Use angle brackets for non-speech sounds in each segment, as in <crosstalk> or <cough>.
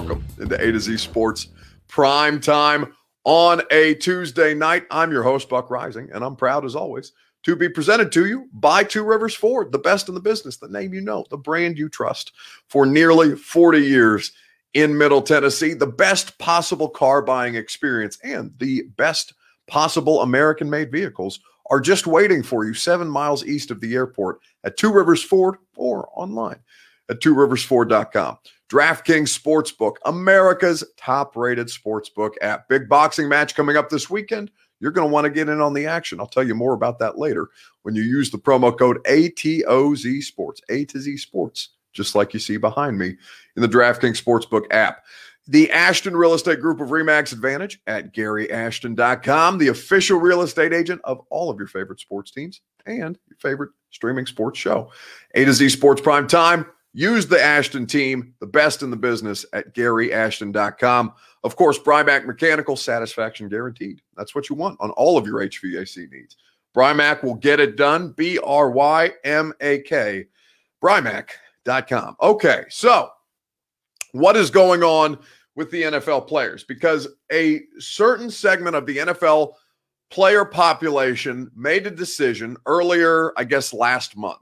welcome into A to Z Sports Prime Time on a Tuesday night. I'm your host, Buck Reising, and I'm proud as always to be presented to you by Two Rivers Ford, the best in the business, the name you know, the brand you trust for nearly 40 years in Middle Tennessee, the best possible car buying experience and the best possible American made vehicles are just waiting for you seven miles east of the airport at Two Rivers Ford or online at tworiversford.com. DraftKings Sportsbook, America's top rated sportsbook app. Big boxing match coming up this weekend. You're going to want to get in on the action. I'll tell you more about that later when you use the promo code ATOZ Sports, A to Z Sports, just like you see behind me in the DraftKings Sportsbook app. The Ashton Real Estate Group of Remax Advantage at GaryAshton.com, the official real estate agent of all of your favorite sports teams and your favorite streaming sports show. A to Z Sports Prime Time Use the Ashton team, the best in the business at GaryAshton.com. Of course, Brymak Mechanical Satisfaction Guaranteed. That's what you want on all of your HVAC needs. Brymak will get it done. B R Y M A K. Brymak.com. Okay, so what is going on with the NFL players? Because a certain segment of the NFL player population made a decision earlier, I guess last month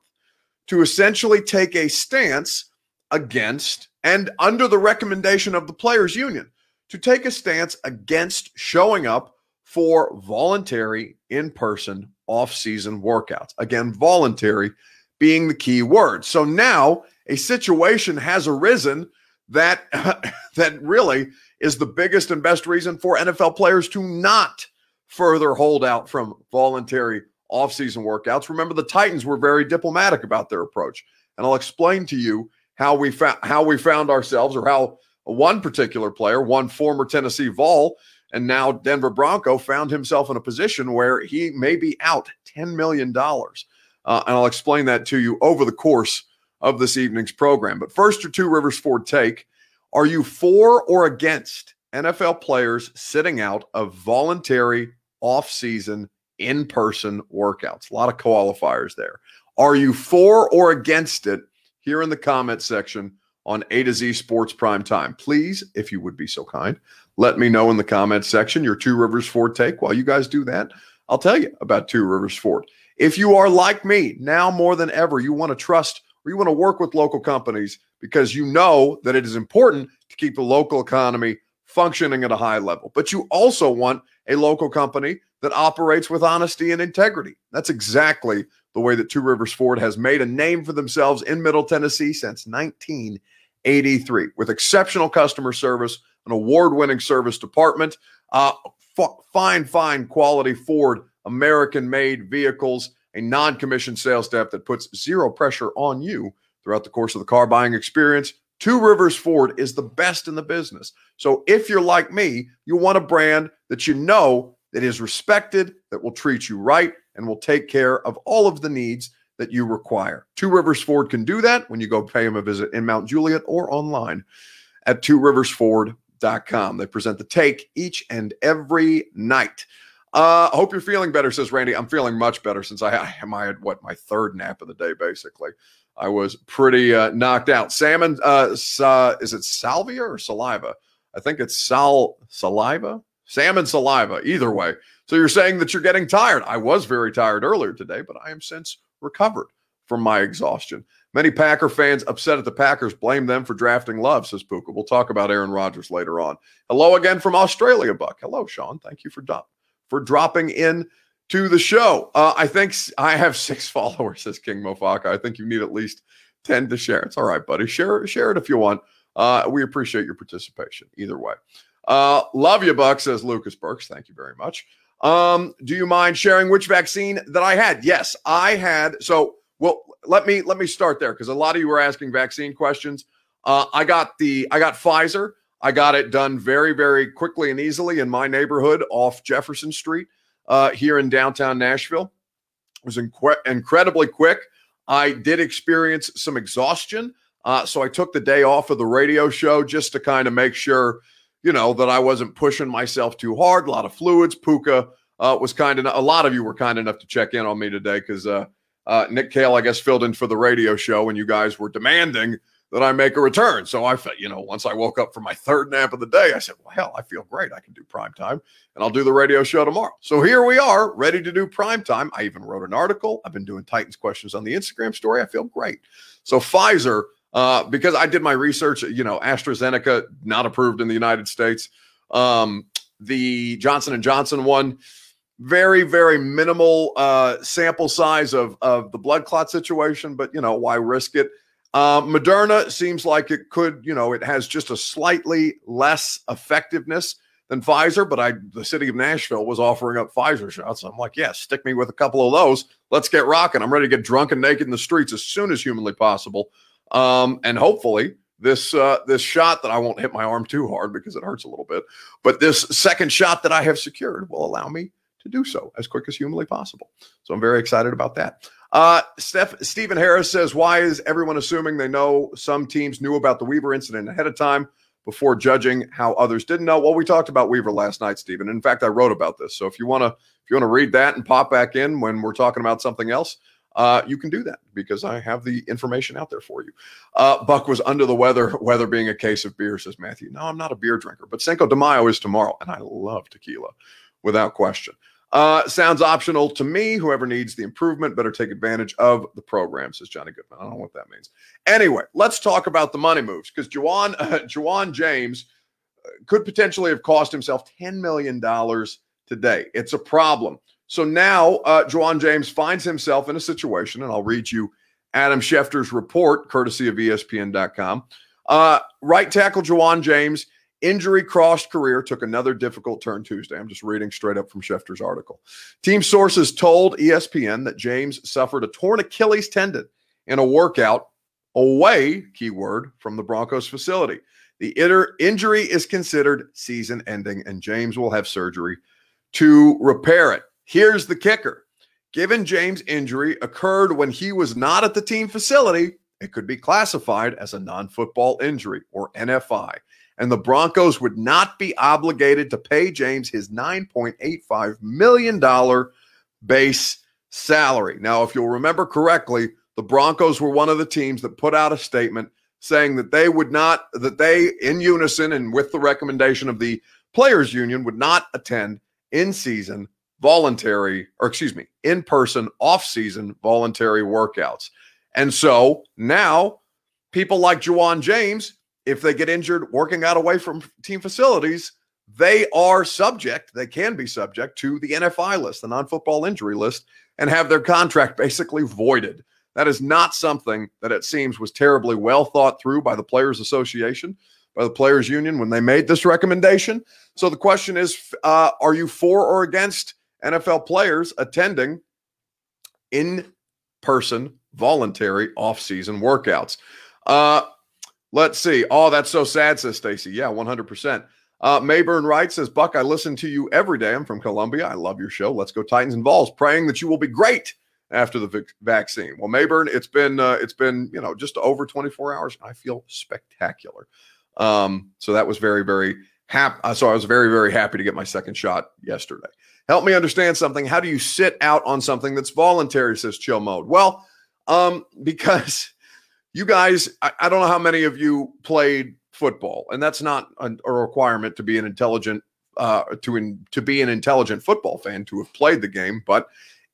to essentially take a stance against and under the recommendation of the players union to take a stance against showing up for voluntary in-person off-season workouts. Again, voluntary being the key word. So now a situation has arisen that <laughs> that really is the biggest and best reason for NFL players to not further hold out from voluntary offseason workouts. Remember, the Titans were very diplomatic about their approach. And I'll explain to you how we found how we found ourselves or how one particular player, one former Tennessee Vol, and now Denver Bronco found himself in a position where he may be out $10 million. Uh, and I'll explain that to you over the course of this evening's program. But first, your two Rivers Ford take. Are you for or against NFL players sitting out of voluntary off-season in person workouts. A lot of qualifiers there. Are you for or against it? Here in the comment section on A to Z Sports Prime Time. Please, if you would be so kind, let me know in the comment section your Two Rivers Ford take. While you guys do that, I'll tell you about Two Rivers Ford. If you are like me, now more than ever, you want to trust or you want to work with local companies because you know that it is important to keep the local economy functioning at a high level. But you also want a local company that operates with honesty and integrity. That's exactly the way that Two Rivers Ford has made a name for themselves in Middle Tennessee since 1983 with exceptional customer service, an award winning service department, uh, f- fine, fine quality Ford American made vehicles, a non commissioned sales staff that puts zero pressure on you throughout the course of the car buying experience. Two Rivers Ford is the best in the business. So if you're like me, you want a brand that you know that is respected, that will treat you right, and will take care of all of the needs that you require. Two Rivers Ford can do that when you go pay them a visit in Mount Juliet or online at tworiversford.com. They present the take each and every night. Uh, I hope you're feeling better, says Randy. I'm feeling much better since I, I, I had what my third nap of the day, basically. I was pretty uh, knocked out. Salmon, uh, sa- is it salvia or saliva? I think it's sal saliva salmon saliva, either way. So you're saying that you're getting tired. I was very tired earlier today, but I am since recovered from my exhaustion. Many Packer fans upset at the Packers blame them for drafting Love, says Puka. We'll talk about Aaron Rodgers later on. Hello again from Australia, Buck. Hello, Sean. Thank you for do- for dropping in to the show. Uh, I think I have <laughs> six followers, says King Mofaka. I think you need at least 10 to share. It's all right, buddy. Share, share it if you want. Uh, we appreciate your participation either way. Uh, love you, Buck, says Lucas Burks. Thank you very much. Um, do you mind sharing which vaccine that I had? Yes, I had. So, well, let me let me start there because a lot of you were asking vaccine questions. Uh, I got the I got Pfizer. I got it done very very quickly and easily in my neighborhood off Jefferson Street uh, here in downtown Nashville. It was inc- incredibly quick. I did experience some exhaustion, uh, so I took the day off of the radio show just to kind of make sure you know, that I wasn't pushing myself too hard. A lot of fluids. Puka uh, was kind enough. A lot of you were kind enough to check in on me today because uh, uh, Nick Kale, I guess, filled in for the radio show, and you guys were demanding that I make a return. So I felt, you know, once I woke up for my third nap of the day, I said, well, hell, I feel great. I can do prime time and I'll do the radio show tomorrow. So here we are, ready to do prime time. I even wrote an article. I've been doing Titans questions on the Instagram story. I feel great. So Pfizer, uh, because I did my research, you know, AstraZeneca not approved in the United States. Um, the Johnson and Johnson one, very very minimal uh, sample size of of the blood clot situation, but you know why risk it? Uh, Moderna seems like it could, you know, it has just a slightly less effectiveness than Pfizer, but I the city of Nashville was offering up Pfizer shots. I'm like, yeah, stick me with a couple of those. Let's get rocking. I'm ready to get drunk and naked in the streets as soon as humanly possible. Um, and hopefully this uh, this shot that I won't hit my arm too hard because it hurts a little bit, but this second shot that I have secured will allow me to do so as quick as humanly possible. So I'm very excited about that. Uh, Steph, Stephen Harris says, Why is everyone assuming they know some teams knew about the Weaver incident ahead of time before judging how others didn't know? Well, we talked about Weaver last night, Stephen. In fact, I wrote about this. So if you want to, if you want to read that and pop back in when we're talking about something else, uh, you can do that because I have the information out there for you. Uh, Buck was under the weather, weather being a case of beer, says Matthew. No, I'm not a beer drinker, but Cinco de Mayo is tomorrow, and I love tequila without question. Uh, sounds optional to me. Whoever needs the improvement better take advantage of the program, says Johnny Goodman. I don't know what that means. Anyway, let's talk about the money moves because Ja'Wuan, uh, <laughs> Ja'Wuan James uh, could potentially have cost himself $10 million today. It's a problem. So now uh, Ja'Wuan James finds himself in a situation, and I'll read you Adam Schefter's report, courtesy of ESPN.com. Uh, right tackle Ja'Wuan James Injury crossed career took another difficult turn Tuesday. I'm just reading straight up from Schefter's article. Team sources told ESPN that James suffered a torn Achilles tendon in a workout away, keyword, from the Broncos facility. The injury is considered season ending, and James will have surgery to repair it. Here's the kicker given James' injury occurred when he was not at the team facility, it could be classified as a non football injury or NFI and the Broncos would not be obligated to pay James his $9.85 million base salary. Now, if you'll remember correctly, the Broncos were one of the teams that put out a statement saying that they would not, that they, in unison and with the recommendation of the Players Union, would not attend in season voluntary, or excuse me, in person, off season voluntary workouts. And so now people like Ja'Wuan James if they get injured working out away from team facilities, they are subject, they can be subject to the NFI list, the non football injury list, and have their contract <laughs> basically voided. That is not something that it seems was terribly well thought through by the Players Association, by the Players Union when they made this recommendation. So the question is uh, are you for or against NFL players attending in person, voluntary off-season workouts? Uh, Let's see. Oh, that's so sad, says Stacy. Yeah, 100%. Uh, Mayburn Wright says, Buck, I listen to you every day. I'm from Columbia. I love your show. Let's go Titans and Vols. Praying that you will be great after the vaccine. Well, Mayburn, it's been uh, it's been you know just over 24 hours. I feel spectacular. Um, so that was very very happy. Uh, so I was very very happy to get my second shot yesterday. Help me understand something. How do you sit out on something that's voluntary? Says Chill Mode. Well, um, <laughs> because you guys, I, I, don't know how many of you played football, and that's not a, a requirement to be an intelligent uh, to in, to be an intelligent football fan to have played the game, but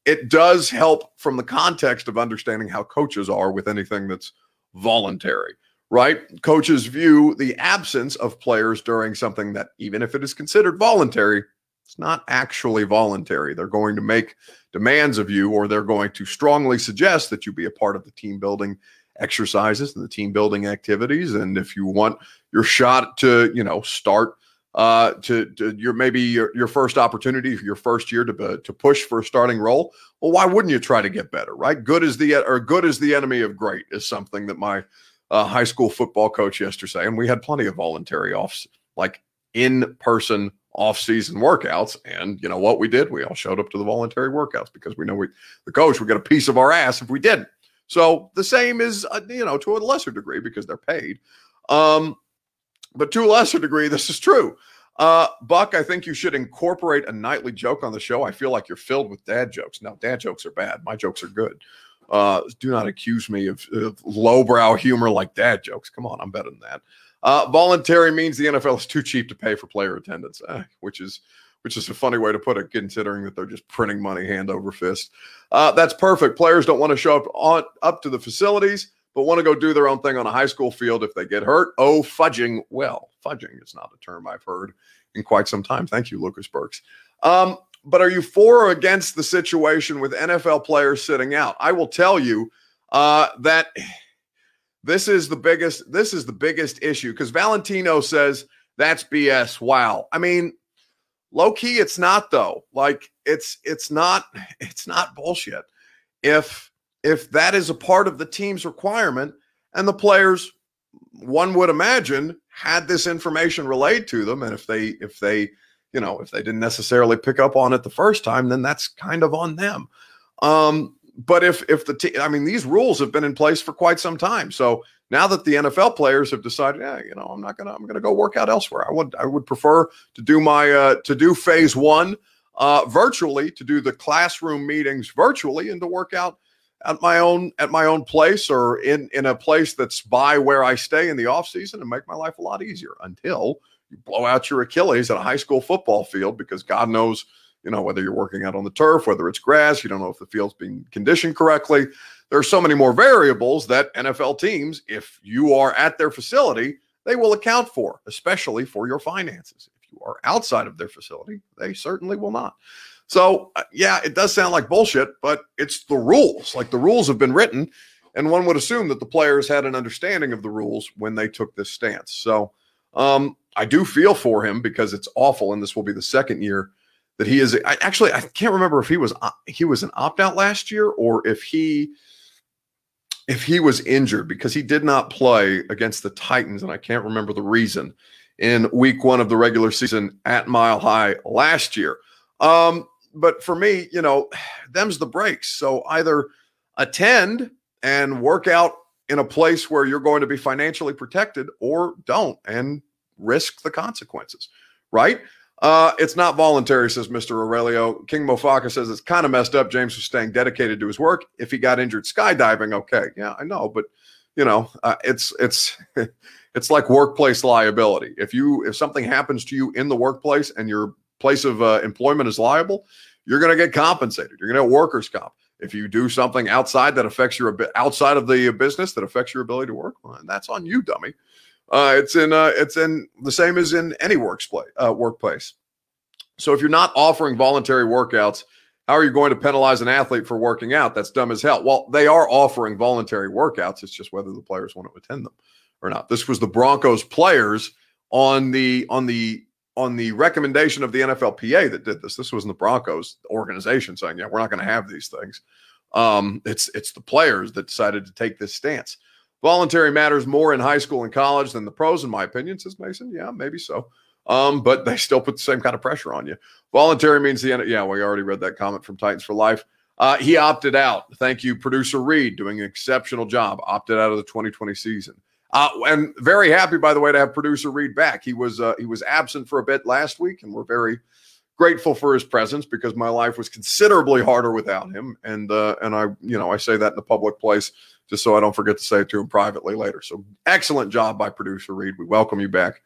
it does help from the context of understanding how coaches are with anything that's voluntary, right? Coaches view the absence of players during something that, even if it is considered voluntary, it's not actually voluntary. They're going to make demands of you, or they're going to strongly suggest that you be a part of the team building exercises and the team building activities. And if you want your shot to, you know, start uh, to, to your maybe your, your first opportunity for your first year to to push for a starting role, well, why wouldn't you try to get better, right? Good is the or good is the enemy of great is something that my uh, high school football coach say, and we had plenty of voluntary offs like in person off season workouts. And you know what we did? We all showed up to the voluntary workouts because we know we the coach would get a piece of our ass if we didn't. So the same is, uh, you know, to a lesser degree because they're paid. Um, but to a lesser degree, <laughs> this is true. Uh, Buck, I think you should incorporate a nightly joke on the show. I feel like you're filled with dad jokes. Now, dad jokes are bad. My jokes are good. Uh, do not accuse me of, of lowbrow humor like dad jokes. Come on, I'm better than that. Uh, voluntary means the NFL is too cheap to pay for player attendance, eh, which is which is a funny way to put it, considering that they're just printing money hand over fist. Uh, that's perfect. Players don't want to show up on up to the facilities, but want to go do their own thing on a high school field if they get hurt. Oh, fudging. Well, fudging is not a term I've heard in quite some time. Thank you, Lucas Burks. Um, but are you for or against the situation with NFL players sitting out? I will tell you uh, that this is the biggest. This is the biggest issue because Valentino says that's BS. Wow. I mean, low key, it's not though. Like it's it's not <laughs> it's not bullshit. If if that is a part of the team's requirement and the players, one would imagine, had this information relayed to them, and if they if they you know, if they didn't necessarily pick up on it the first time, then that's kind of on them. Um, but if if the team, I mean, these rules have been in place for quite some time. So now that the NFL players have decided, yeah, you know, I'm not gonna, I'm gonna go work out elsewhere. I would, I would prefer to do my, uh, to do phase one uh, virtually, to do the classroom meetings virtually, and to work out at my own at my own place or in in a place that's by where I stay in the off season and make my life a lot easier until you blow out your Achilles at a high school football field because God knows, you know, whether you're working out on the turf, whether it's grass, you don't know if the field's being conditioned correctly. There are so many more variables that NFL teams, if you are at their facility, they will account for, especially for your finances. If you are outside of their facility, they certainly will not. So, uh, yeah, it does sound like bullshit, but it's the rules. Like the rules have been written, and one would assume that the players had an understanding of the rules when they took this stance. So, um, I do feel for him because it's awful, and this will be the second year that he is. I, actually, I can't remember if he was uh, he was an opt out last year or if he if he was injured because he did not play against the Titans, and I can't remember the reason in Week One of the regular season at Mile High last year. Um, but for me, you know, <sighs> them's the breaks. So either attend and work out in a place where you're going to be financially protected, or don't and risk the consequences, right? Uh, it's not voluntary, says Mr. Aurelio. King Mofaka says it's kind of messed up. James was staying dedicated to his work. If he got injured skydiving, okay, yeah, I know, but you know, uh, it's it's <laughs> it's like workplace liability. If you if something happens to you in the workplace and your place of uh, employment is liable, you're going to get compensated. You're going to get workers' comp. If you do something outside that affects your outside of the business that affects your ability to work, well, that's on you, dummy. Uh, it's in uh, it's in the same as in any workplace. Uh, workplace. So if you're not offering voluntary workouts, how are you going to penalize an athlete for working out? That's dumb as hell. Well, they are offering voluntary workouts. It's just whether the players want to attend them or not. This was the Broncos players on the on the on the recommendation of the NFLPA that did this. This wasn't the Broncos organization saying, "Yeah, we're not going to have these things." Um, it's it's the players that decided to take this stance. Voluntary matters more in high school and college than the pros, in my opinion, says Mason. Yeah, maybe so. Um, but they still put the same kind of pressure on you. Voluntary means the end. Yeah, we already read that comment from Titans for Life. Uh, he opted out. Thank you, producer Reed, doing an exceptional job. Opted out of the 2020 season. Uh, and very happy, by the way, to have producer Reed back. He was uh, he was absent for a bit last week, and we're very grateful for his presence because my life was considerably harder without him. And uh, and I, you know, I say that in the public place just so I don't forget to say it to him privately later. So excellent job by producer Reed. We welcome you back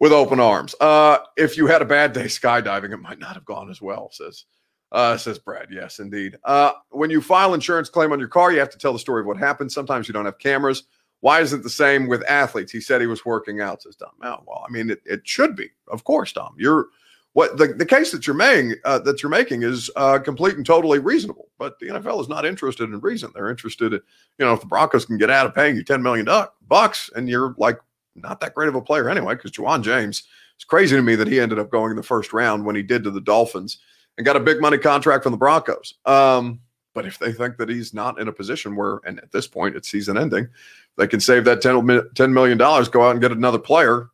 with open arms. Uh, if you had a bad day skydiving, it might not have gone as well, says uh, says Brad. Yes, indeed. Uh, when you file insurance claim on your car, you have to tell the story of what happened. Sometimes you don't have cameras. Why is it the same with athletes? He said he was working out, says Tom. Oh, well, I mean, it, it should be, of course, Tom. You're what the, the case that you're making uh, that you're making is uh, complete and totally reasonable. But the NFL is not interested in reason. They're interested in, you know, if the Broncos can get out of paying you ten million bucks and you're like not that great of a player anyway, because Ja'Wuan James, it's crazy to me that he ended up going in the first round when he did to the Dolphins and got a big money contract from the Broncos. Um, but if they think that he's not in a position where, and at this point it's season ending, they can save that $10 million, go out and get another player,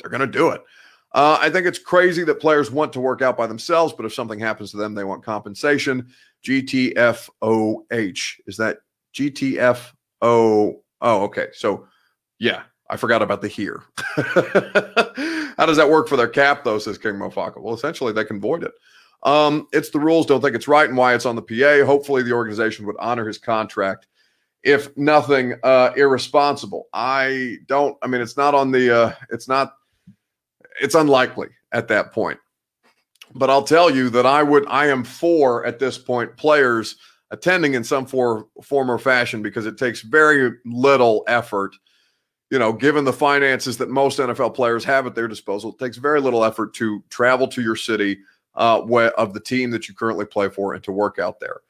they're going to do it. Uh, I think it's crazy that players want to work out by themselves, but if something happens to them, they want compensation. GTFOH. Is that GTFO? Oh, okay. So, yeah, I forgot about the here. <laughs> How does that work for their cap, though, says King Mofaka? Well, essentially, they can void it. Um, it's the rules. Don't think it's right and why it's on the PA. Hopefully, the organization would honor his contract, if nothing uh, irresponsible. I don't. I mean, it's not on the. Uh, it's not. It's unlikely at that point. But I'll tell you that I would. I am for at this point players attending in some for, form or fashion because it takes very little effort. You know, given the finances that most NFL players have at their disposal, it takes very little effort to travel to your city uh, of the team that you currently play for and to work out there.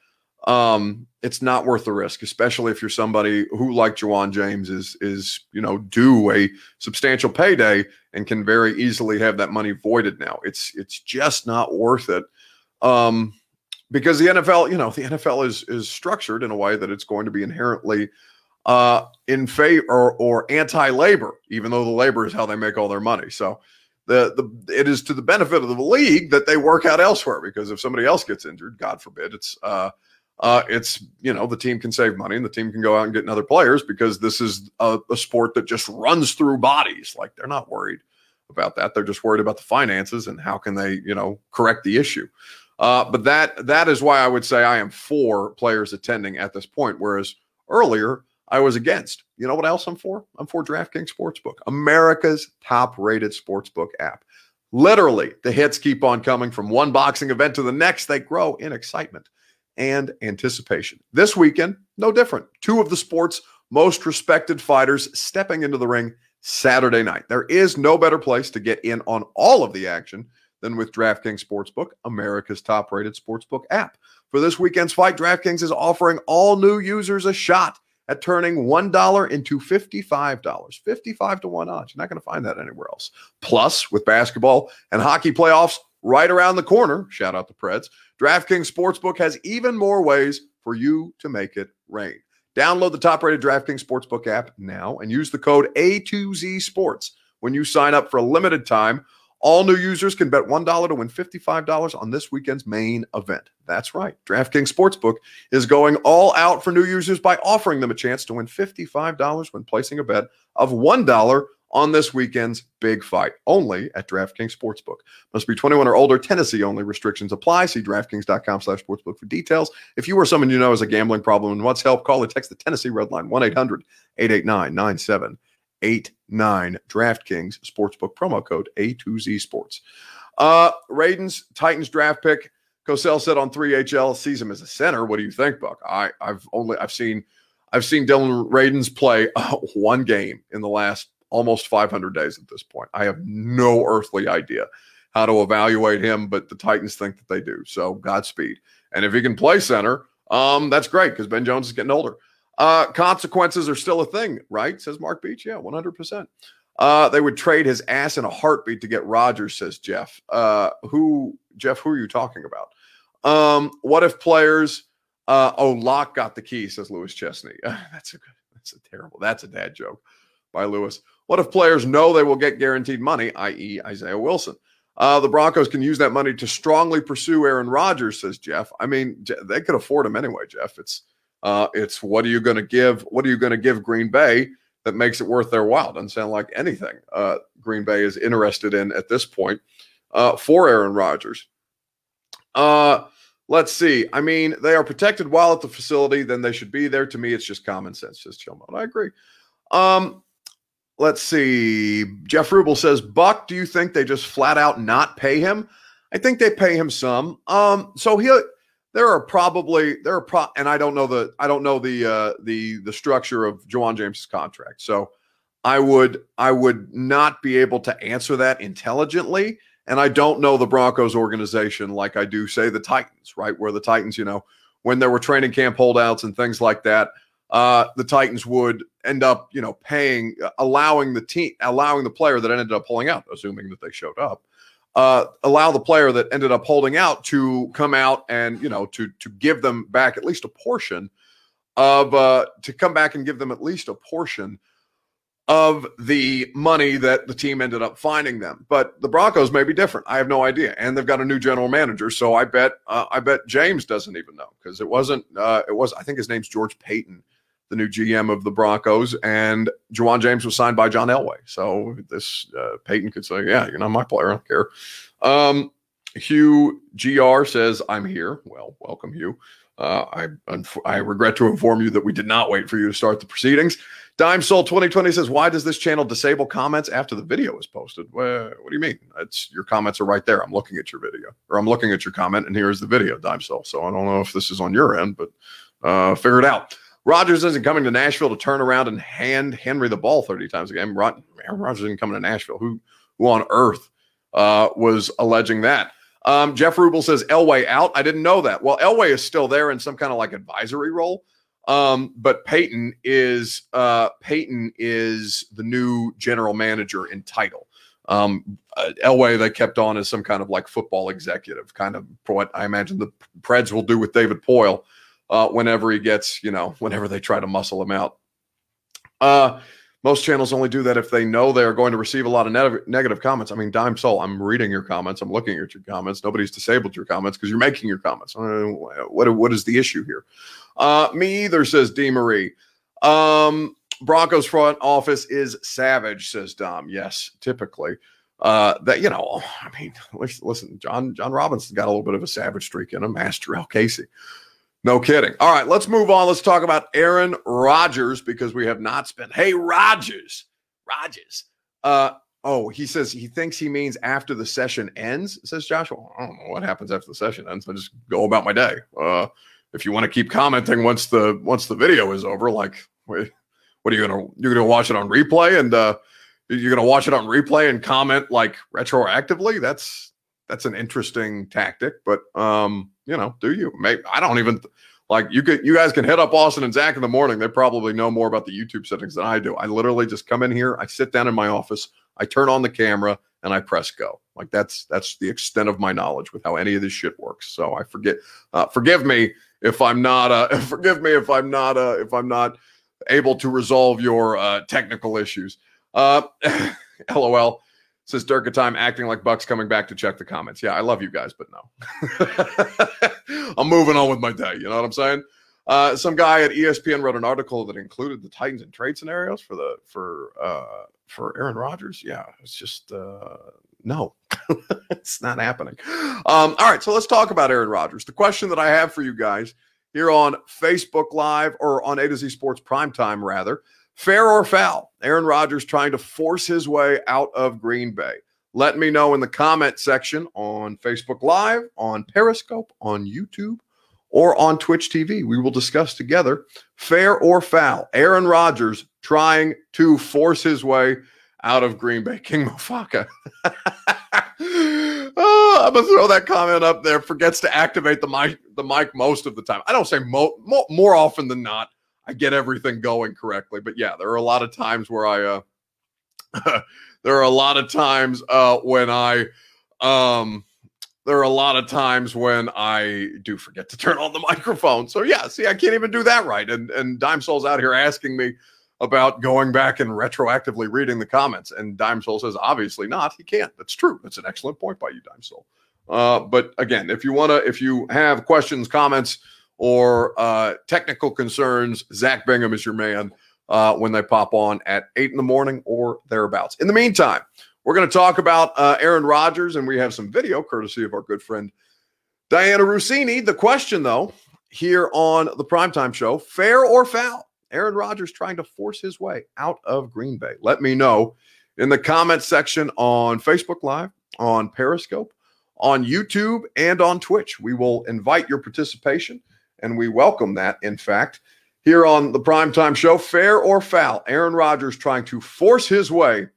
Um, it's not worth the risk, especially if you're somebody who, like Ja'Wuan James, is is you know due a substantial payday and can very easily have that money voided. Now, it's it's just not worth it. Um, because the NFL, you know, the NFL is is structured in a way that it's going to be inherently uh, in favor or, or anti-labor, even though the labor is how they make all their money. So the the it is to the benefit of the league that they work out elsewhere because if somebody else gets injured, God forbid, it's uh, uh, it's you know the team can save money and the team can go out and get other players because this is a, a sport that just runs through bodies. Like they're not worried about that; they're just worried about the finances and how can they you know correct the issue. Uh, but that that is why I would say I am for players attending at this point. Whereas earlier I was against. You know what else I'm for? I'm for DraftKings Sportsbook, America's top-rated sportsbook app. Literally, the hits keep on coming from one boxing event to the next. They grow in excitement and anticipation. This weekend, no different. Two of the sport's most respected fighters stepping into the ring Saturday night. There is no better place to get in on all of the action than with DraftKings Sportsbook, America's top rated sportsbook app. For this weekend's fight, DraftKings is offering all new users a shot at turning $1 into $55. 55 to 1 odds. You're not going to find that anywhere else. Plus, with basketball and hockey playoffs right around the corner, shout out the Preds, DraftKings Sportsbook has even more ways for you to make it rain. Download the top rated DraftKings Sportsbook app now and use the code A2Z Sports when you sign up for a limited time all new users can bet $1 to win $55 on this weekend's main event. That's right. DraftKings Sportsbook is going all out for new users by offering them a chance to win $55 when placing a bet of $1 on this weekend's big fight. Only at DraftKings Sportsbook. Must be 21 or older. Tennessee only. Restrictions apply. See DraftKings.com slash sportsbook for details. If you or someone you know has a gambling problem and wants help, call or text the Tennessee Red Line 1-800-889-97 Eight DraftKings Sportsbook promo code A2Z Sports. Uh, Radunz Titans draft pick. Cosell said on 3HL sees him as a center. What do you think, Buck? I, I've only I've seen I've seen Dylan Radunz play uh, <laughs> one game in the last almost 500 days at this point. I have no earthly idea how to evaluate him, but the Titans think that they do. So Godspeed. And if he can play center, um, that's great because Ben Jones is getting older. Uh, consequences are still a thing, right? Says Mark Beach. Yeah, 100%. Uh, they would trade his ass in a heartbeat to get Rodgers, says Jeff. Uh, who, Jeff, who are you talking about? Um, what if players, uh, oh, Lock got the key, says Lewis Chesney. <laughs> that's a good, that's a terrible, that's a dad joke by Lewis. What if players know they will get guaranteed money, i.e., Isaiah Wilson? Uh, the Broncos can use that money to strongly pursue Aaron Rodgers, says Jeff. I mean, they could afford him anyway, Jeff. It's uh, it's what are you going to give? What are you going to give Green Bay that makes it worth their while? Doesn't sound like anything uh, Green Bay is interested in at this point uh, for Aaron Rodgers. Uh, let's see. I mean, they are protected while at the facility, then they should be there. To me, it's just common sense, says Chillmode. I agree. Um, let's see. Jeff Rubel says, Buck, do you think they just flat out not pay him? I think they pay him some. Um, so he'll there are probably there are pro and I don't know the I don't know the uh the the structure of Ja'Wuan James's contract. So I would I would not be able to answer that intelligently. And I don't know the Broncos organization like I do say the Titans, right? Where the Titans, you know, when there were training camp holdouts and things like that, uh, the Titans would end up, you know, paying, allowing the team, allowing the player that ended up pulling out, assuming that they showed up, uh, allow the player that ended up holding out to come out and you know to to give them back at least a portion of uh, to come back and give them at least a portion of the money that the team ended up finding them. But the Broncos may be different. I have no idea, and they've got a new general manager, so I bet uh, I bet James doesn't even know because it wasn't uh, it was I think his name's George Paton the new GM of the Broncos, and Ja'Wuan James was signed by John Elway. So this uh, Paton could say, "Yeah, you're not my player. I don't care." Um, Hugh GR says, I'm here. Well, welcome, Hugh. Uh, I, I regret to inform you that we did not wait for you to start the proceedings. Dime Soul 2020 says, Why does this channel disable comments after the video is posted? Well, what do you mean? It's your comments are right there. I'm looking at your video, or I'm looking at your comment, and here's the video, Dime Soul. So I don't know if this is on your end, but uh, figure it out. Rodgers isn't coming to Nashville to turn around and hand Henry the ball 30 times a game. Rod, Rodgers isn't coming to Nashville. Who, who on earth uh, was alleging that? Um, Jeff Rubel says Elway out. I didn't know that. Well, Elway is still there in some kind of like advisory role. Um, but Paton is uh, Paton is the new general manager in title. Um, uh, Elway they kept on as some kind of like football executive, kind of what I imagine the Preds will do with David Poile uh, whenever he gets, you know, <laughs> whenever they try to muscle him out. Uh, most channels only do that if they know they are going to receive a lot of ne- negative comments. I mean, Dime Soul, I'm reading your comments. I'm looking at your comments. Nobody's disabled your comments because you're making your comments. Uh, what, what is the issue here? Uh, me either, says D. Marie. Um, Broncos front office is savage, says Dom. Yes, typically. Uh, that you know, I mean, <laughs> listen, John John Robinson's got a little bit of a savage streak in him. Master L. Casey. No kidding. All right, let's move on. Let's talk about Aaron Rodgers because we have not spent. Hey, Rodgers, Rodgers. Uh, oh, he says he thinks he means after the session ends. Says Joshua. I don't know what happens after the session ends. I just go about my day. Uh, if you want to keep commenting once the once the video is over, like, what are you gonna you're gonna watch it on replay and uh, you're gonna watch it on replay and comment like retroactively? That's that's an interesting tactic, but um, you know, do you? Maybe I don't even like you could you guys can hit up Austin and Zach in the morning. They probably know more about the YouTube settings than I do. I literally just come in here, I sit down in my office, I turn on the camera, and I press go. Like that's that's the extent of my knowledge with how any of this shit works. So I forget. Uh, forgive me if I'm not. Uh, <laughs> forgive me if I'm not. Uh, if I'm not able to resolve your uh, technical issues. Uh, <laughs> LOL. Says Durka time acting like Bucks coming back to check the comments. Yeah, I love you guys, but no. <laughs> I'm moving on with my day. You know what I'm saying? Uh, some guy at ESPN wrote an article that included the Titans and trade scenarios for the for uh, for Aaron Rodgers. Yeah, it's just uh, no, <laughs> it's not happening. Um, all right, so let's talk about Aaron Rodgers. The question that I have for you guys here on Facebook Live or on A to Z Sports Primetime, rather, Fair or foul? Aaron Rodgers trying to force his way out of Green Bay. Let me know in the comment section on Facebook Live, on Periscope, on YouTube, or on Twitch TV. We will discuss together fair or foul. Aaron Rodgers trying to force his way out of Green Bay. <laughs> King Mofaka. <laughs> oh, I'm gonna throw that comment up there. Forgets to activate the mic, the mic most of the time. I don't say mo- mo- more often than not. I get everything going correctly. But yeah, there are a lot of times where I uh <laughs> there are a lot of times uh when I um there are a lot of times when I do forget to turn on the microphone. So yeah, see, I can't even do that right. And and Dime Soul's out here asking me about going back and retroactively reading the comments. And Dime Soul says, obviously not. He can't. That's true. That's an excellent point by you, Dime Soul. Uh, but again, if you want to, if you have questions, comments, or uh, technical concerns, Zach Bingham is your man uh, when they pop on at eight in the morning or thereabouts. In the meantime, we're going to talk about uh, Aaron Rodgers, and we have some video courtesy of our good friend Dianna Russini. The question, though, here on the primetime show fair or foul? Aaron Rodgers trying to force his way out of Green Bay. Let me know in the comment section on Facebook Live, on Periscope, on YouTube, and on Twitch. We will invite your participation and we welcome that. In fact, here on the primetime show, fair or foul, Aaron Rodgers trying to force his way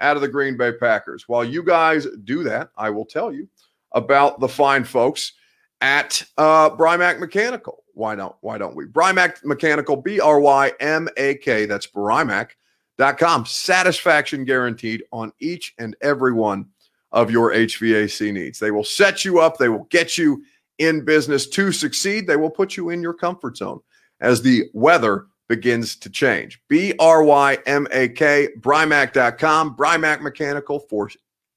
out of the Green Bay Packers. While you guys do that, I will tell you about the fine folks at uh, Brymak Mechanical. Why don't Why don't we? Brymak Mechanical, B R Y M A K. That's Brymak.com. Satisfaction guaranteed on each and every one of your HVAC needs. They will set you up. They will get you in business to succeed, they will put you in your comfort zone as the weather begins to change. B R Y M A K, Brymak.com, Brymak Mechanical for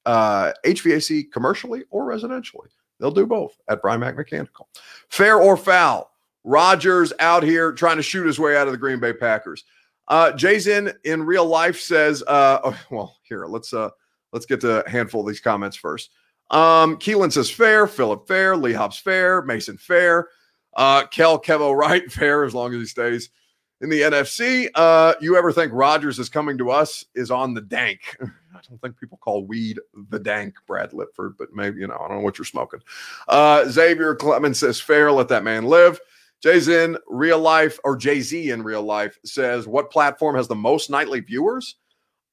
uh, HVAC commercially or residentially. They'll do both at Brymak Mechanical. Fair or foul, Rodgers out here trying to shoot his way out of the Green Bay Packers. Uh, Jason in real life says, uh, oh, well, here, let's uh, let's get to a handful of these comments first. Um, Keelan says fair, Philip fair, Lee Hobbs fair, Mason fair, uh, Kel Kevo Wright <laughs> fair as long as he stays in the NFC. Uh, you ever think Rodgers is coming to us is on the dank? <laughs> I don't think people call weed the dank, Brad Lipford, but maybe, you know, I don't know what you're smoking. Uh, Xavier Clemens says fair, let that man live. Jay's in real life, or Jay Z in real life says, What platform has the most nightly viewers?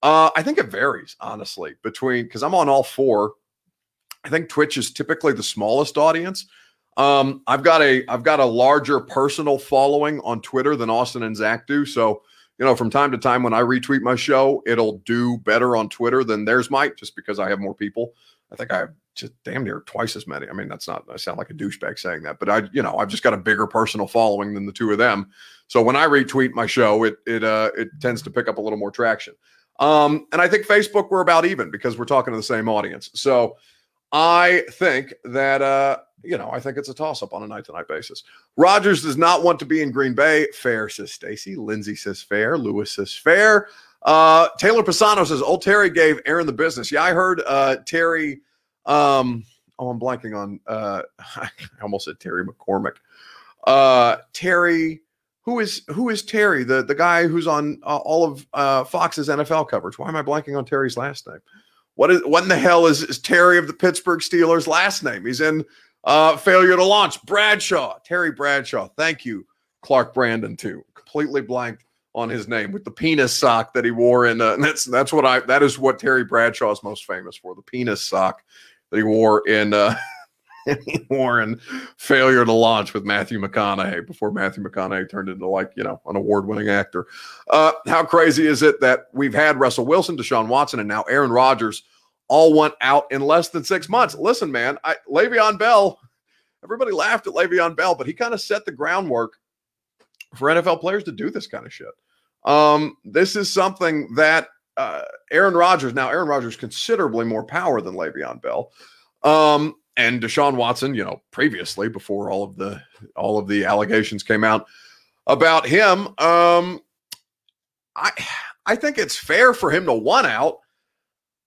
Uh, I think it varies, honestly, between because I'm on all four. I think Twitch is typically the smallest audience. Um, I've got a I've got a larger personal following on Twitter than Austin and Zach do. So, you know, from time to time when I retweet my show, it'll do better on Twitter than theirs might, just because I have more people. I think I have just damn near twice as many. I mean, that's not I sound like a douchebag saying that, but I, you know, I've just got a bigger personal following than the two of them. So when I retweet my show, it it uh it tends to pick up a little more traction. Um, and I think Facebook we're about even because we're talking to the same audience. So I think that uh, you know, I think it's a toss-up on a night-to-night basis. Rodgers does not want to be in Green Bay. Fair, says Stacy. Lindsay says fair. Lewis says fair. Uh, Taylor Pisano says, old Terry gave Aaron the business. Yeah, I heard uh Terry. Um, oh, I'm blanking on uh <laughs> I almost said Terry McCormick. Uh Terry who is who is Terry, the the guy who's on uh, all of uh, Fox's NFL coverage? Why am I blanking on Terry's last name? What is what in the hell is, is Terry of the Pittsburgh Steelers' last name? He's in uh, failure to launch. Bradshaw, Terry Bradshaw. Thank you, Clark Brandon. Too completely blanked on his name with the penis sock that he wore, in, uh, and <laughs> that's that's what I that is what Terry Bradshaw is most famous for the penis sock that he wore in. Uh, <laughs> <laughs> Warren failure to launch with Matthew McConaughey before Matthew McConaughey turned into like, you know, an award winning actor. Uh, how crazy is it that we've had Russell Wilson, Deshaun Watson, and now Aaron Rodgers all went out in less than six months? Listen, man, I, Le'Veon Bell, everybody laughed at Le'Veon Bell, but he kind of set the groundwork for NFL players to do this kind of shit. Um, this is something that uh, Aaron Rodgers, now Aaron Rodgers, considerably more power than Le'Veon Bell. Um, and Deshaun Watson, you know, previously before all of the all of the allegations came out about him, um, I I think it's fair for him to one out.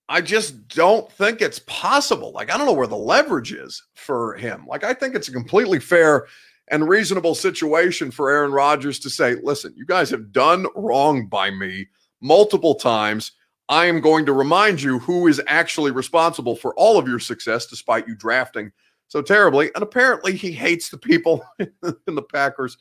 I just don't think it's possible. Like I don't know where the leverage is for him. Like I think it's a completely fair and reasonable situation for Aaron Rodgers to say, "Listen, you guys have done wrong by me multiple times." I am going to remind you who is actually responsible for all of your success, despite you drafting so terribly. And apparently, he hates the people <laughs> in the Packers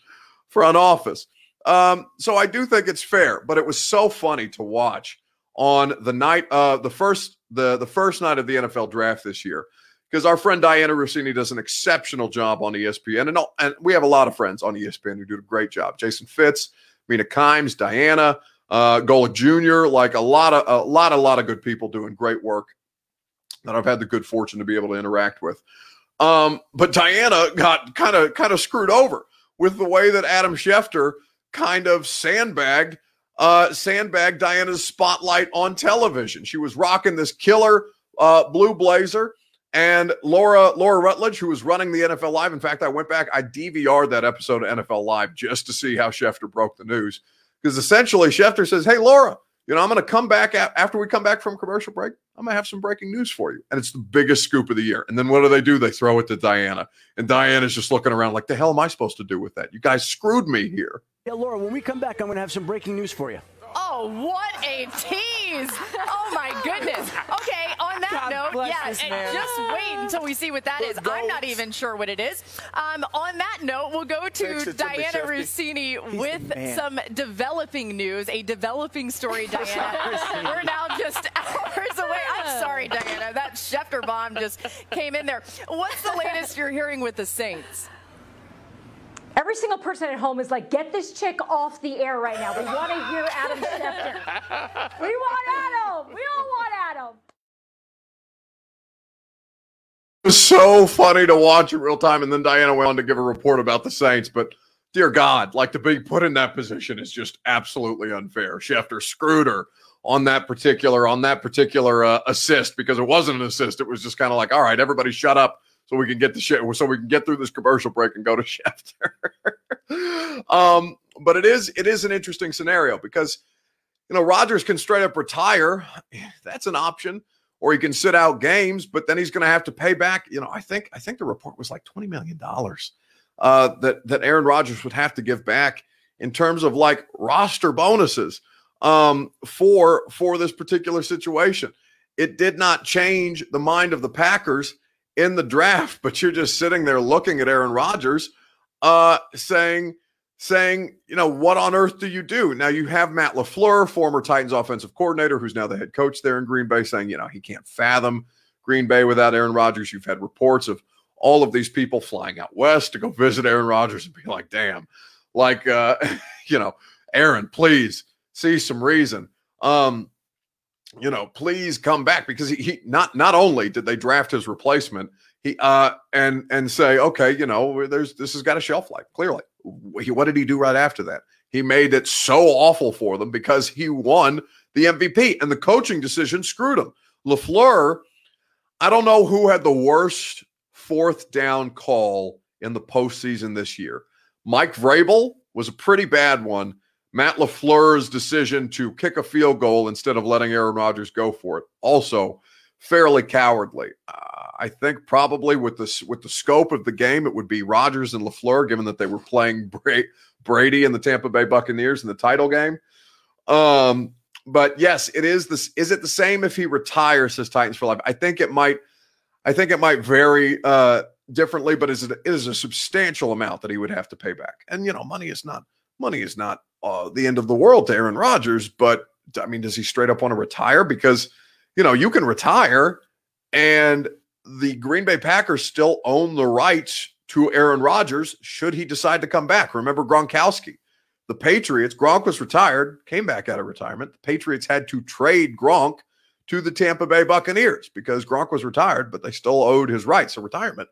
front office. Um, so I do think it's fair, but it was so funny to watch on the night, uh, the first, the the first night of the NFL draft this year, because our friend Dianna Russini does an exceptional job on ESPN, and, and we have a lot of friends on ESPN who do a great job. Jason Fitz, Mina Kimes, Dianna uh, Jr., like a lot of a lot, a lot of good people doing great work that I've had the good fortune to be able to interact with. Um, but Dianna got kind of kind of screwed over with the way that Adam Schefter kind of sandbagged uh, sandbagged Dianna's spotlight on television. She was rocking this killer uh, blue blazer. And Laura Laura Rutledge, who was running the NFL Live. In fact, I went back, I DVR'd that episode of NFL Live just to see how Schefter broke the news. Because essentially, Schefter says, Hey, Laura, you know, I'm going to come back after we come back from commercial break. I'm going to have some breaking news for you. And it's the biggest scoop of the year. And then what do they do? They throw it to Diana. And Dianna's just looking around like, the hell am I supposed to do with that? You guys screwed me here. Yeah, Laura, when we come back, I'm going to have some breaking news for you. Oh, what a tease! Oh my goodness. Okay, on that God note, yeah, and just wait until we see what that is. I'm not even sure what it is. Um, on that note, we'll go to Dianna Russini with some developing news, a developing story, Dianna. We're now just <laughs> hours away. I'm sorry, Dianna. That Schefter bomb just came in there. What's the latest you're hearing with the Saints? Every single person at home is like, get this chick off the air right now. We want to hear Adam Schefter. <laughs> we want Adam. We all want Adam. Was so funny to watch in real time. And then Dianna went on to give a report about the Saints. But dear God, like to be put in that position is just absolutely unfair. Schefter screwed her on that particular on that particular uh, assist because it wasn't an assist. It was just kind of like, all right, everybody shut up so we can get the shit so we can get through this commercial break and go to <laughs> Schefter. um, but it is it is an interesting scenario because you know Rodgers can straight up retire. <sighs> That's an option. Or he can sit out games, but then he's going to have to pay back. You know, I think I think the report was like twenty million dollars uh, that that Aaron Rodgers would have to give back in terms of like roster bonuses um, for for this particular situation. It did not change the mind of the Packers in the draft, <laughs> but you're just sitting there looking at Aaron Rodgers, uh, saying saying, you know, what on earth do you do? Now you have Matt LaFleur, former Titans offensive coordinator, who's now the head coach there in Green Bay, saying, you know, he can't fathom Green Bay without Aaron Rodgers. You've had reports of all of these people flying out west to go visit Aaron Rodgers and be like, damn, like uh, <laughs> you know, Aaron, please see some reason. Um, you know, please come back because he, he not not only did they draft his replacement, he uh and and say, okay, you know, there's this has got a shelf life, clearly what did he do right after that? He made it so awful for them because he won the MVP and the coaching decision screwed him. LaFleur, I don't know who had the worst fourth down call in the postseason this year. Mike Vrabel was a pretty bad one. Matt LaFleur's decision to kick a field goal instead of letting Aaron Rodgers go for it, also fairly cowardly. Uh, I think probably with the with the scope of the game, it would be Rodgers and LaFleur, given that they were playing Brady and the Tampa Bay Buccaneers in the title game. Um, but yes, it is this. Is it the same if he retires? Says Titans for life. I think it might. I think it might vary uh, differently, but is it, it is a substantial amount that he would have to pay back. And you know, money is not money is not uh, the end of the world to Aaron Rodgers. But I mean, does he straight up want to retire? Because you know, you can retire and the Green Bay Packers still own the rights to Aaron Rodgers should he decide to come back. Remember Gronkowski. The Patriots, Gronk was retired, came back out of retirement. The Patriots had to trade Gronk to the Tampa Bay Buccaneers because Gronk was retired, but they still owed his rights. So retirement,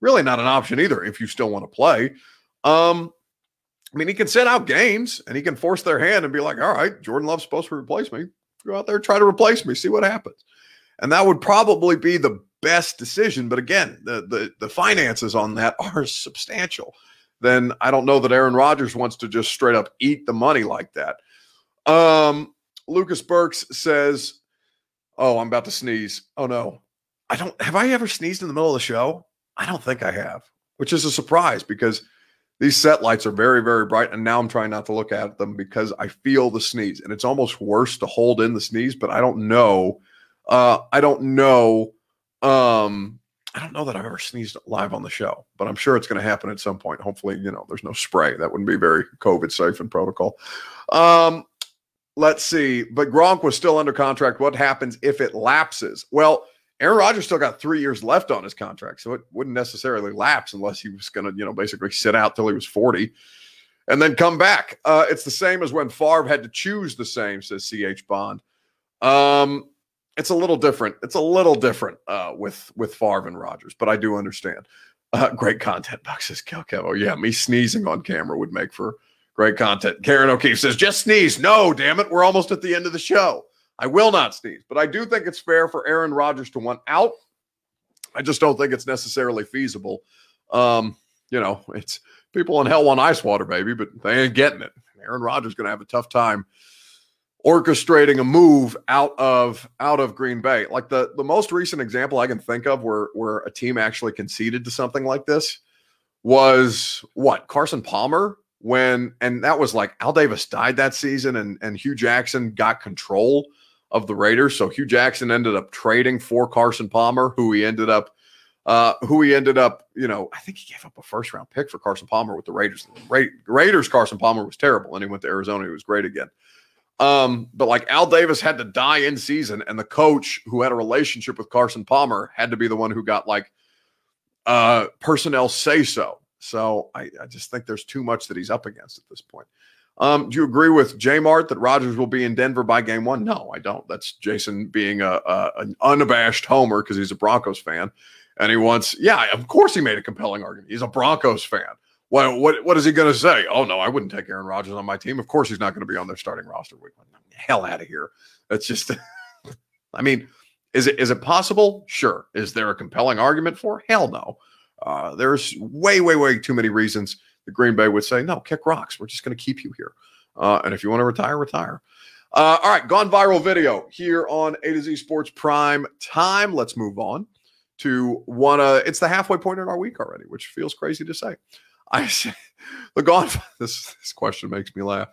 really not an option either if you still want to play. Um, I mean, he can set out games and he can force their hand and be like, all right, Jordan Love's supposed to replace me. Go out there, try to replace me, see what happens. And that would probably be the best decision. But again, the the the finances on that <laughs> are substantial. Then I don't know that Aaron Rodgers wants to just straight up eat the money like that. Um, Lucas Burks says, "Oh, I'm about to sneeze. Oh no, I don't. Have I ever sneezed in the middle of the show? I don't think I have, which is a surprise because." These set lights are very, very bright, and now I'm trying not to look at them because I feel the sneeze, and it's almost worse to hold in the sneeze. But I don't know. Uh, I don't know um, I don't know that I've ever sneezed live on the show, but I'm sure it's going to happen at some point. Hopefully, you know, there's no spray. That wouldn't be very COVID safe and protocol. Um, let's see. But Gronk was still under contract. What happens if it lapses? Well, Aaron Rodgers still got three years left on his contract, so it wouldn't necessarily lapse unless he was going to, you know, basically sit out till he was 40 and then come back. Uh, it's the same as when Favre had to choose the same, says CH Bond. Um, it's a little different. It's a little different uh, with with Favre and Rodgers, but I do understand. Uh, great content, Buck says Kel Kevo. Yeah, me sneezing on camera would make for great content. Karen O'Keefe says, just sneeze. No, damn it. We're almost at the end of the show. I will not sneeze, but I do think it's fair for Aaron Rodgers to want out. I just don't think it's necessarily feasible. Um, you know, it's people in hell want ice water, baby, but they ain't getting it. Aaron Rodgers going to have a tough time orchestrating a move out of out of Green Bay. Like the the most recent example I can think of where where a team actually conceded to something like this was what Carson Palmer when and that was like Al Davis died that season and and Hue Jackson got control of the Raiders. So Hue Jackson ended up trading for Carson Palmer, who he ended up uh, who he ended up, you know, I think he gave up a first round pick for Carson Palmer with the Raiders. Ra- Raiders Carson Palmer was terrible, and he went to Arizona. He was great again. Um, but like Al Davis had to die in season, and the coach who had a relationship with Carson Palmer had to be the one who got like uh personnel say so. So I, I just think there's too much that he's up against at this point. Um, do you agree with J Mart that Rodgers will be in Denver by game one? No, I don't. That's Jason being a, a an unabashed homer because he's a Broncos fan. And he wants, yeah, of course he made a compelling argument. He's a Broncos fan. What what what is he going to say? Oh no, I wouldn't take Aaron Rodgers on my team. Of course, he's not going to be on their starting roster. Hell out of here. That's just. <laughs> I mean, is it is it possible? Sure. Is there a compelling argument for? Hell no. Uh, there's way way way too many reasons the Green Bay would say no. Kick rocks. We're just going to keep you here. Uh, and if you want to retire, retire. Uh, all right, gone viral video here on A to Z Sports Prime Time. Let's move on to one. Uh, it's the halfway point in our week already, which feels crazy to say. <laughs> I the gone. <laughs> This this question makes me laugh.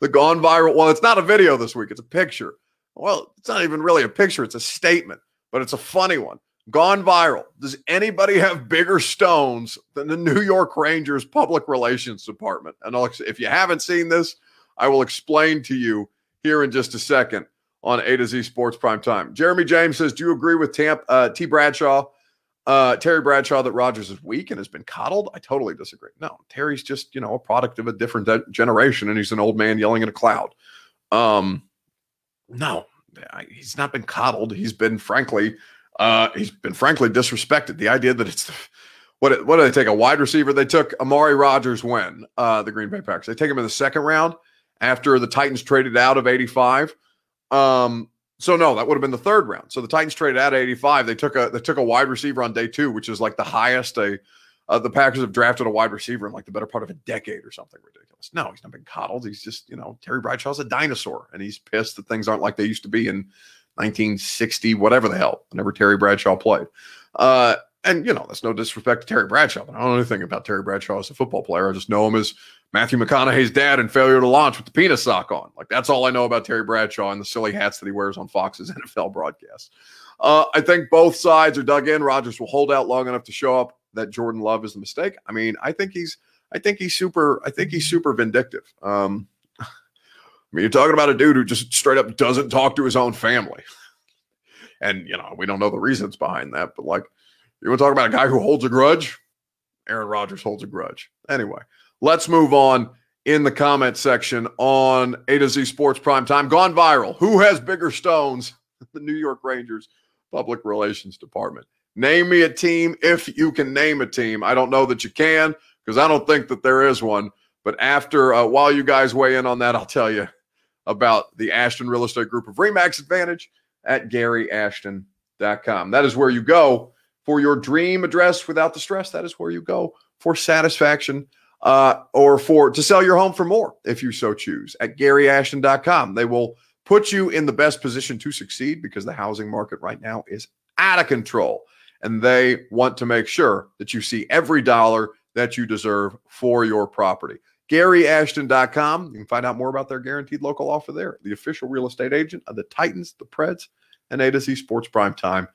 The gone viral. Well, it's not a video this week. It's a picture. Well, it's not even really a picture. It's a statement, but it's a funny one. Gone viral. Does anybody have bigger stones than the New York Rangers public relations department? And I'll, if you haven't seen this, I will explain to you here in just a second on A to Z Sports Prime Time. Jeremy James says, "Do you agree with Tamp, uh, T. Bradshaw, uh, Terry Bradshaw, that Rodgers is weak and has been coddled?" I totally disagree. No, Terry's just you know a product of a different de- generation, and he's an old man yelling in a cloud. Um, no, he's not been coddled. He's been frankly, uh, he's been frankly disrespected. The idea that it's the, what what do they take a wide receiver? They took Amari Rodgers when uh, the Green Bay Packers. They take him in the second round after the Titans traded out of 85. Um, so no, that would have been the third round. So the Titans traded out of 85. They took a they took a wide receiver on day two, which is like the highest a uh, the Packers have drafted a wide receiver in like the better part of a decade or something ridiculous. No, he's not been coddled. He's just, you know, Terry Bradshaw's a dinosaur and he's pissed that things aren't like they used to be in 1960, whatever the hell, whenever Terry Bradshaw played. Uh, and, you know, that's no disrespect to Terry Bradshaw, but I don't know anything about Terry Bradshaw as a football player. I just know him as Matthew McConaughey's dad and failure to launch with the penis sock on. Like, that's all I know about Terry Bradshaw and the silly hats that he wears on Fox's <laughs> NFL broadcasts. Uh, I think both sides are dug in. Rodgers will hold out long enough to show up that Jordan Love is the mistake. I mean, I think he's I think he's super I think he's super vindictive. Um <laughs> I mean, you're talking about a dude who just straight up doesn't talk to his own family. And you know, we don't know the reasons behind that, but like you want to talk about a guy who holds a grudge? Aaron Rodgers holds a grudge. Anyway, let's move on in the comment section on A to Z Sports Prime Time. Gone viral. Who has bigger stones? <laughs> The New York Rangers Public Relations Department. Name me a team if you can name a team. I don't know that you can because I don't think that there is one. But after, uh, while you guys weigh in on that, I'll tell you about the Ashton Real Estate Group of RE/MAX Advantage at GaryAshton.com. That is where you go for your dream address without the stress. That is where you go for satisfaction uh, or for to sell your home for more if you so choose at GaryAshton.com. They will put you in the best position to succeed because the housing market right now is out of control and they want to make sure that you see every dollar that you deserve for your property. GaryAshton.com. You can find out more about their guaranteed local offer there. The official real estate agent of the Titans, the Preds, and A to Z Sports Prime Time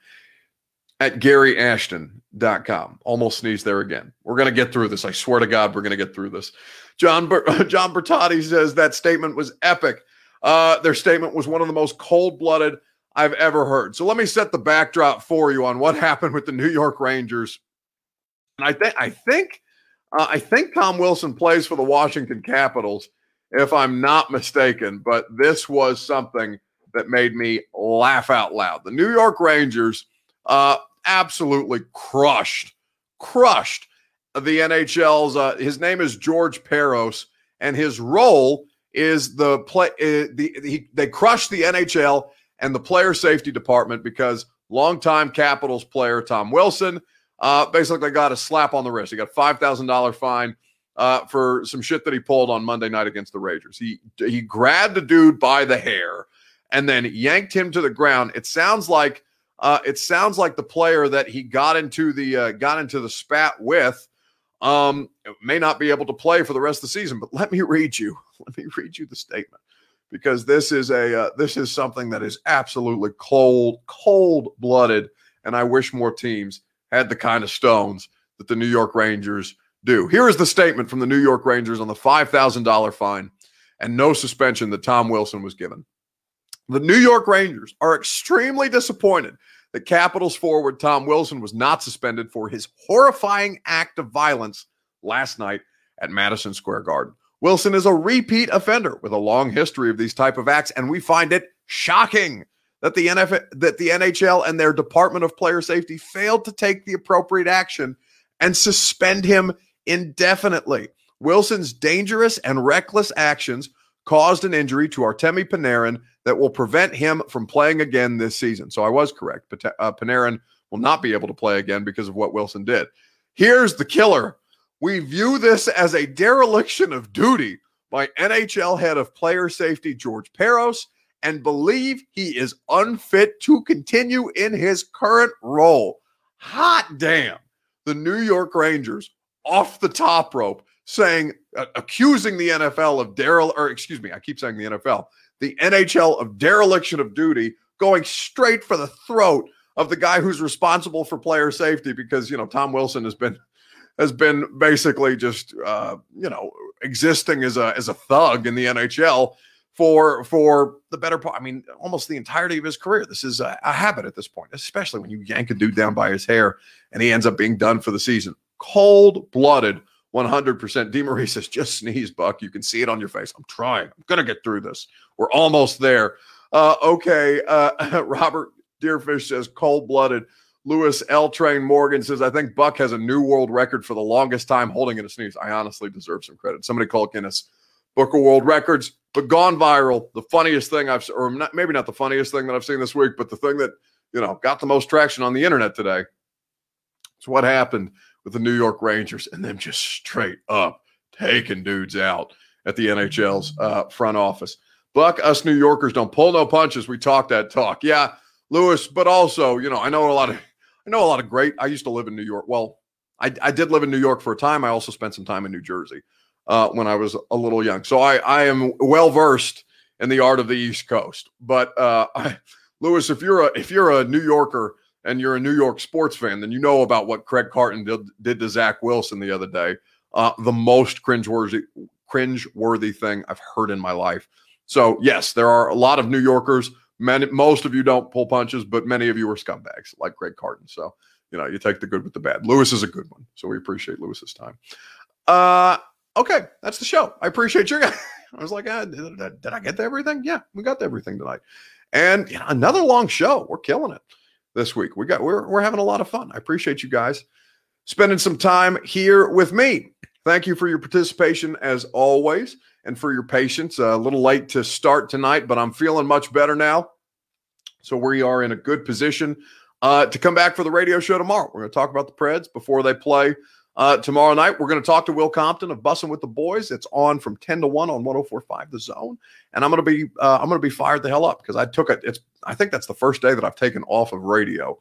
at GaryAshton.com. Almost sneezed there again. We're going to get through this. I swear to God, we're going to get through this. John Ber- <laughs> John Bertotti says that statement was epic. Uh, their statement was one of the most cold blooded I've ever heard. So let me set the backdrop for you on what <laughs> happened with the New York Rangers. And I think I think uh, I think Tom Wilson plays for the Washington Capitals, if I'm not mistaken. But this was something that made me laugh out loud. The New York Rangers uh, absolutely crushed, crushed the NHL's. Uh, his name is George Parros, and his role is the play. Uh, the he, they crushed the NHL and the player safety department because longtime Capitals player Tom Wilson uh, basically got a slap on the wrist. He got five thousand dollar fine uh, for some shit that he pulled on Monday night against the Rangers. He he grabbed a dude by the hair and then yanked him to the ground. It sounds like uh, it sounds like the player that he got into the uh, got into the spat with um, may not be able to play for the rest of the season. But let me read you. <laughs> Let me read you the statement because this is a uh, this is something that is absolutely cold cold blooded and i wish more teams had the kind of stones that the new york rangers do here is the statement from the new york rangers on the $5000 fine and no suspension that tom wilson was given the new york rangers are extremely disappointed that capitals forward tom wilson was not suspended for his horrifying act of violence last night at madison square garden Wilson is a repeat offender with a long history of these type of acts, and we find it shocking that the NFL, that the NHL and their Department of Player Safety failed to take the appropriate action and suspend him indefinitely. Wilson's dangerous and reckless actions caused an injury to Artemi Panarin that will prevent him from playing again this season. So I was correct. Uh, Panarin will not be able to play again because of what Wilson did. Here's the killer we view this as a dereliction of duty by NHL head of player safety George Parros and believe he is unfit to continue in his current role. Hot damn. The New York Rangers off the top rope saying, uh, accusing the NFL of Daryl, or excuse me, I keep saying the NFL, the NHL of dereliction of duty, going straight for the throat of the guy who's responsible for player safety because, you know, Tom Wilson has been has been basically just uh, you know existing as a as a thug in the NHL for for the better part. I mean, almost the entirety of his career. This is a, a, habit at this point, especially when you yank a dude down by his hair and he ends up being done for the season. Cold blooded, one hundred percent. DeMaurice says, "Just sneeze, Buck. You can see it on your face. I'm trying. I'm gonna get through this. We're almost there." Uh, okay, uh, <laughs> Robert Deerfish says, "Cold blooded." Lewis L. Train Morgan says, I think Buck has a new world record for the longest time holding in a sneeze. I honestly deserve some credit. Somebody call Guinness Book of World Records, but gone viral. The funniest thing I've, or not, maybe not the funniest thing that I've seen this week, but the thing that, you know, got the most traction on the internet today. It's what happened with the New York Rangers and them just straight up taking dudes out at the NHL's uh, front office. Buck, us New Yorkers don't pull no punches. We talk that talk. Yeah, Lewis, but also, you know, I know a lot of I know a lot of great. I used to live in New York. Well, I, I did live in New York for a time. I also spent some time in New Jersey uh, when I was a little young. So I, I am well versed in the art of the East Coast. But uh, <laughs> I, Lewis, if you're a if you're a New Yorker and you're a New York sports fan, then you know about what Craig Carton did, did to Zach Wilson the other day. Uh, the most cringeworthy cringeworthy thing I've heard in my life. So yes, there are a lot of New Yorkers Many, most of you don't pull punches, but many of you are scumbags like Greg Carton. So, you know, you take the good with the bad. Lewis is a good one. So we appreciate Lewis's time. Uh, okay. That's the show. I appreciate your guys. <laughs> I was like, ah, did, did, I get to everything? Yeah, we got to everything tonight. And you know, another long show. We're killing it this week. We got we're we're having a lot of fun. I appreciate you guys spending some time here with me. Thank you for your participation as always and for your patience. a little late to start tonight, but I'm feeling much better now. So we are in a good position uh, to come back for the radio show tomorrow. We're going to talk about the Preds before they play uh, tomorrow night. We're going to talk to Will Compton of Bussing with the Boys. It's on from 10 to 1 on 104.5 The Zone. And I'm going to be uh, I'm going to be fired the hell up because I took it. It's I think that's the first day that I've taken off of radio.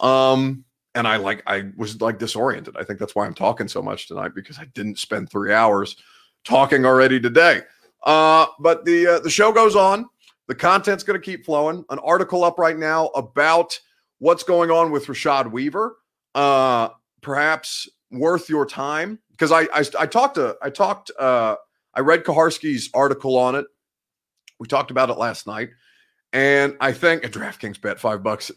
Um, and I like I was like disoriented. I think that's why I'm talking so much tonight because I didn't spend three hours talking already today. Uh, but the uh, the show goes on. The content's going to keep flowing. An article up right now about what's going on with Rashad Weaver. Uh, perhaps worth your time because I, I I talked to I talked uh, I read Kaharski's article on it. We talked about it last night, and I think a DraftKings bet five bucks,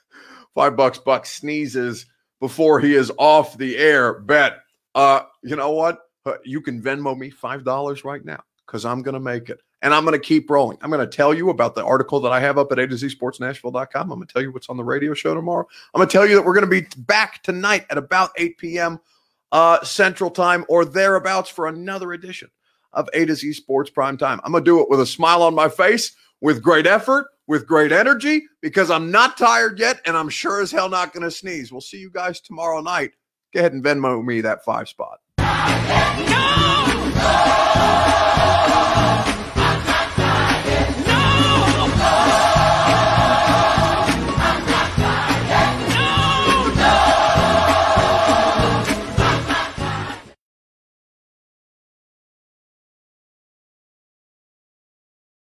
<laughs> five bucks. Buck sneezes before he is off the air. Bet. Uh, you know what? you can Venmo me $5 right now because I'm to make it. And I'm going to keep rolling. I'm going to tell you about the article that I have up at A. I'm going to tell you what's on the radio show tomorrow. I'm going to tell you that we're going to be back tonight at about 8 p.m. Uh, Central Time or thereabouts for another edition of A to Z Sports Prime Time. I'm going to do it with a smile on my face, with great effort, with great energy, because I'm not tired yet and I'm sure as hell not going to sneeze. We'll see you guys tomorrow night. Go ahead and Venmo me that five spot. No!